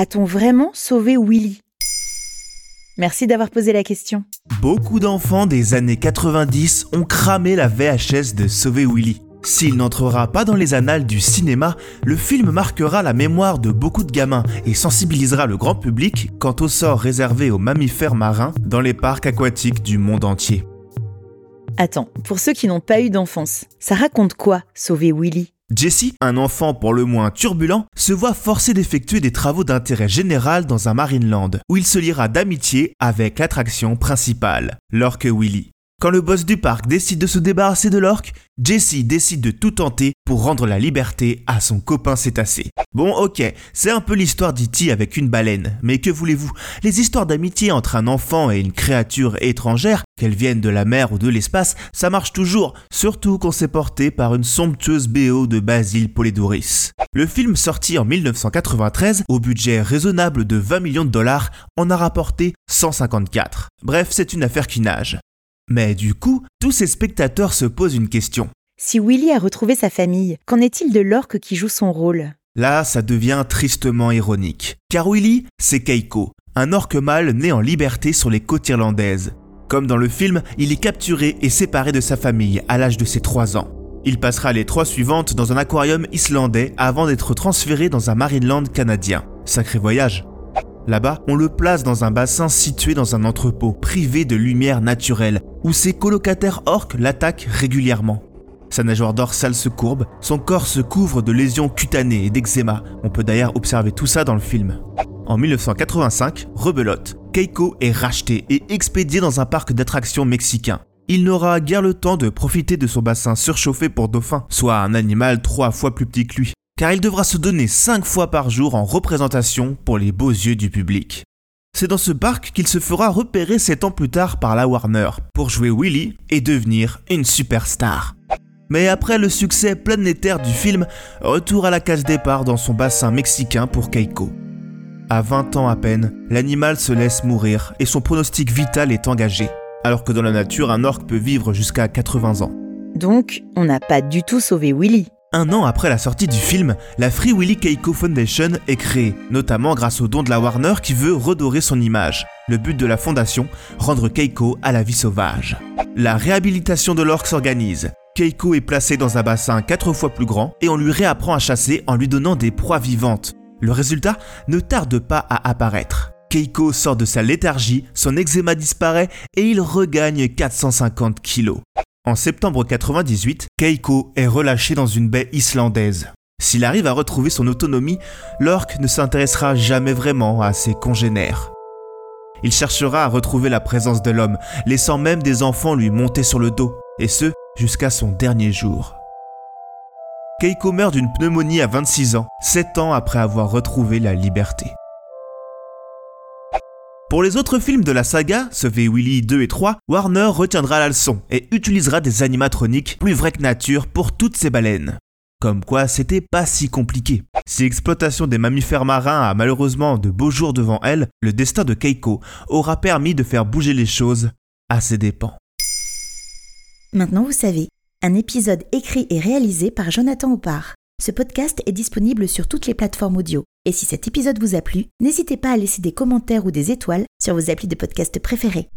A-t-on vraiment sauvé Willy? Merci d'avoir posé la question. Beaucoup d'enfants des années 90 ont cramé la VHS de Sauver Willy. S'il n'entrera pas dans les annales du cinéma, le film marquera la mémoire de beaucoup de gamins et sensibilisera le grand public quant au sort réservé aux mammifères marins dans les parcs aquatiques du monde entier. Attends, pour ceux qui n'ont pas eu d'enfance, ça raconte quoi, sauver Willy? Jesse, un enfant pour le moins turbulent, se voit forcé d'effectuer des travaux d'intérêt général dans un Marineland, où il se liera d'amitié avec l'attraction principale, l'orque Willy. Quand le boss du parc décide de se débarrasser de l'orque, Jesse décide de tout tenter pour rendre la liberté à son copain cétacé. Bon ok, c'est un peu l'histoire d'E.T. avec une baleine, mais que voulez-vous? Les histoires d'amitié entre un enfant et une créature étrangère, qu'elles viennent de la mer ou de l'espace, ça marche toujours, surtout quand c'est porté par une somptueuse BO de Basile Polidoris. Le film sorti en 1993, au budget raisonnable de 20 millions de dollars, en a rapporté 154. Bref, c'est une affaire qui nage. Mais du coup, tous ces spectateurs se posent une question. Si Willy a retrouvé sa famille, qu'en est-il de l'orque qui joue son rôle? Là, ça devient tristement ironique. Car Willy, c'est Keiko, un orque mâle né en liberté sur les côtes irlandaises. Comme dans le film, il est capturé et séparé de sa famille à l'âge de ses 3 ans. Il passera les trois suivantes dans un aquarium islandais avant d'être transféré dans un Marineland canadien. Sacré voyage. Là-bas, on le place dans un bassin situé dans un entrepôt privé de lumière naturelle, où ses colocataires orques l'attaquent régulièrement. Sa nageoire dorsale se courbe, son corps se couvre de lésions cutanées et d'eczéma. On peut d'ailleurs observer tout ça dans le film. En 1985, rebelote, Keiko est racheté et expédié dans un parc d'attractions mexicain. Il n'aura guère le temps de profiter de son bassin surchauffé pour dauphins, soit un animal trois fois plus petit que lui car il devra se donner 5 fois par jour en représentation pour les beaux yeux du public. C'est dans ce parc qu'il se fera repérer 7 ans plus tard par la Warner pour jouer Willy et devenir une superstar. Mais après le succès planétaire du film, retour à la case départ dans son bassin mexicain pour Keiko. À 20 ans à peine, l'animal se laisse mourir et son pronostic vital est engagé, alors que dans la nature, un orque peut vivre jusqu'à 80 ans. Donc, on n'a pas du tout sauvé Willy. Un an après la sortie du film, la Free Willy Keiko Foundation est créée, notamment grâce au don de la Warner qui veut redorer son image. Le but de la fondation, rendre Keiko à la vie sauvage. La réhabilitation de l'orque s'organise. Keiko est placé dans un bassin 4 fois plus grand et on lui réapprend à chasser en lui donnant des proies vivantes. Le résultat ne tarde pas à apparaître. Keiko sort de sa léthargie, son eczéma disparaît et il regagne 450 kilos. En septembre 98, Keiko est relâché dans une baie islandaise. S'il arrive à retrouver son autonomie, l'orque ne s'intéressera jamais vraiment à ses congénères. Il cherchera à retrouver la présence de l'homme, laissant même des enfants lui monter sur le dos, et ce, jusqu'à son dernier jour. Keiko meurt d'une pneumonie à 26 ans, 7 ans après avoir retrouvé la liberté. Pour les autres films de la saga, Sauver Willy 2 et 3, Warner retiendra la leçon et utilisera des animatroniques plus vrais que nature pour toutes ces baleines. Comme quoi, c'était pas si compliqué. Si l'exploitation des mammifères marins a malheureusement de beaux jours devant elle, le destin de Keiko aura permis de faire bouger les choses à ses dépens. Maintenant vous savez, un épisode écrit et réalisé par Jonathan Oppard. Ce podcast est disponible sur toutes les plateformes audio. Et si cet épisode vous a plu, n'hésitez pas à laisser des commentaires ou des étoiles sur vos applis de podcast préférés.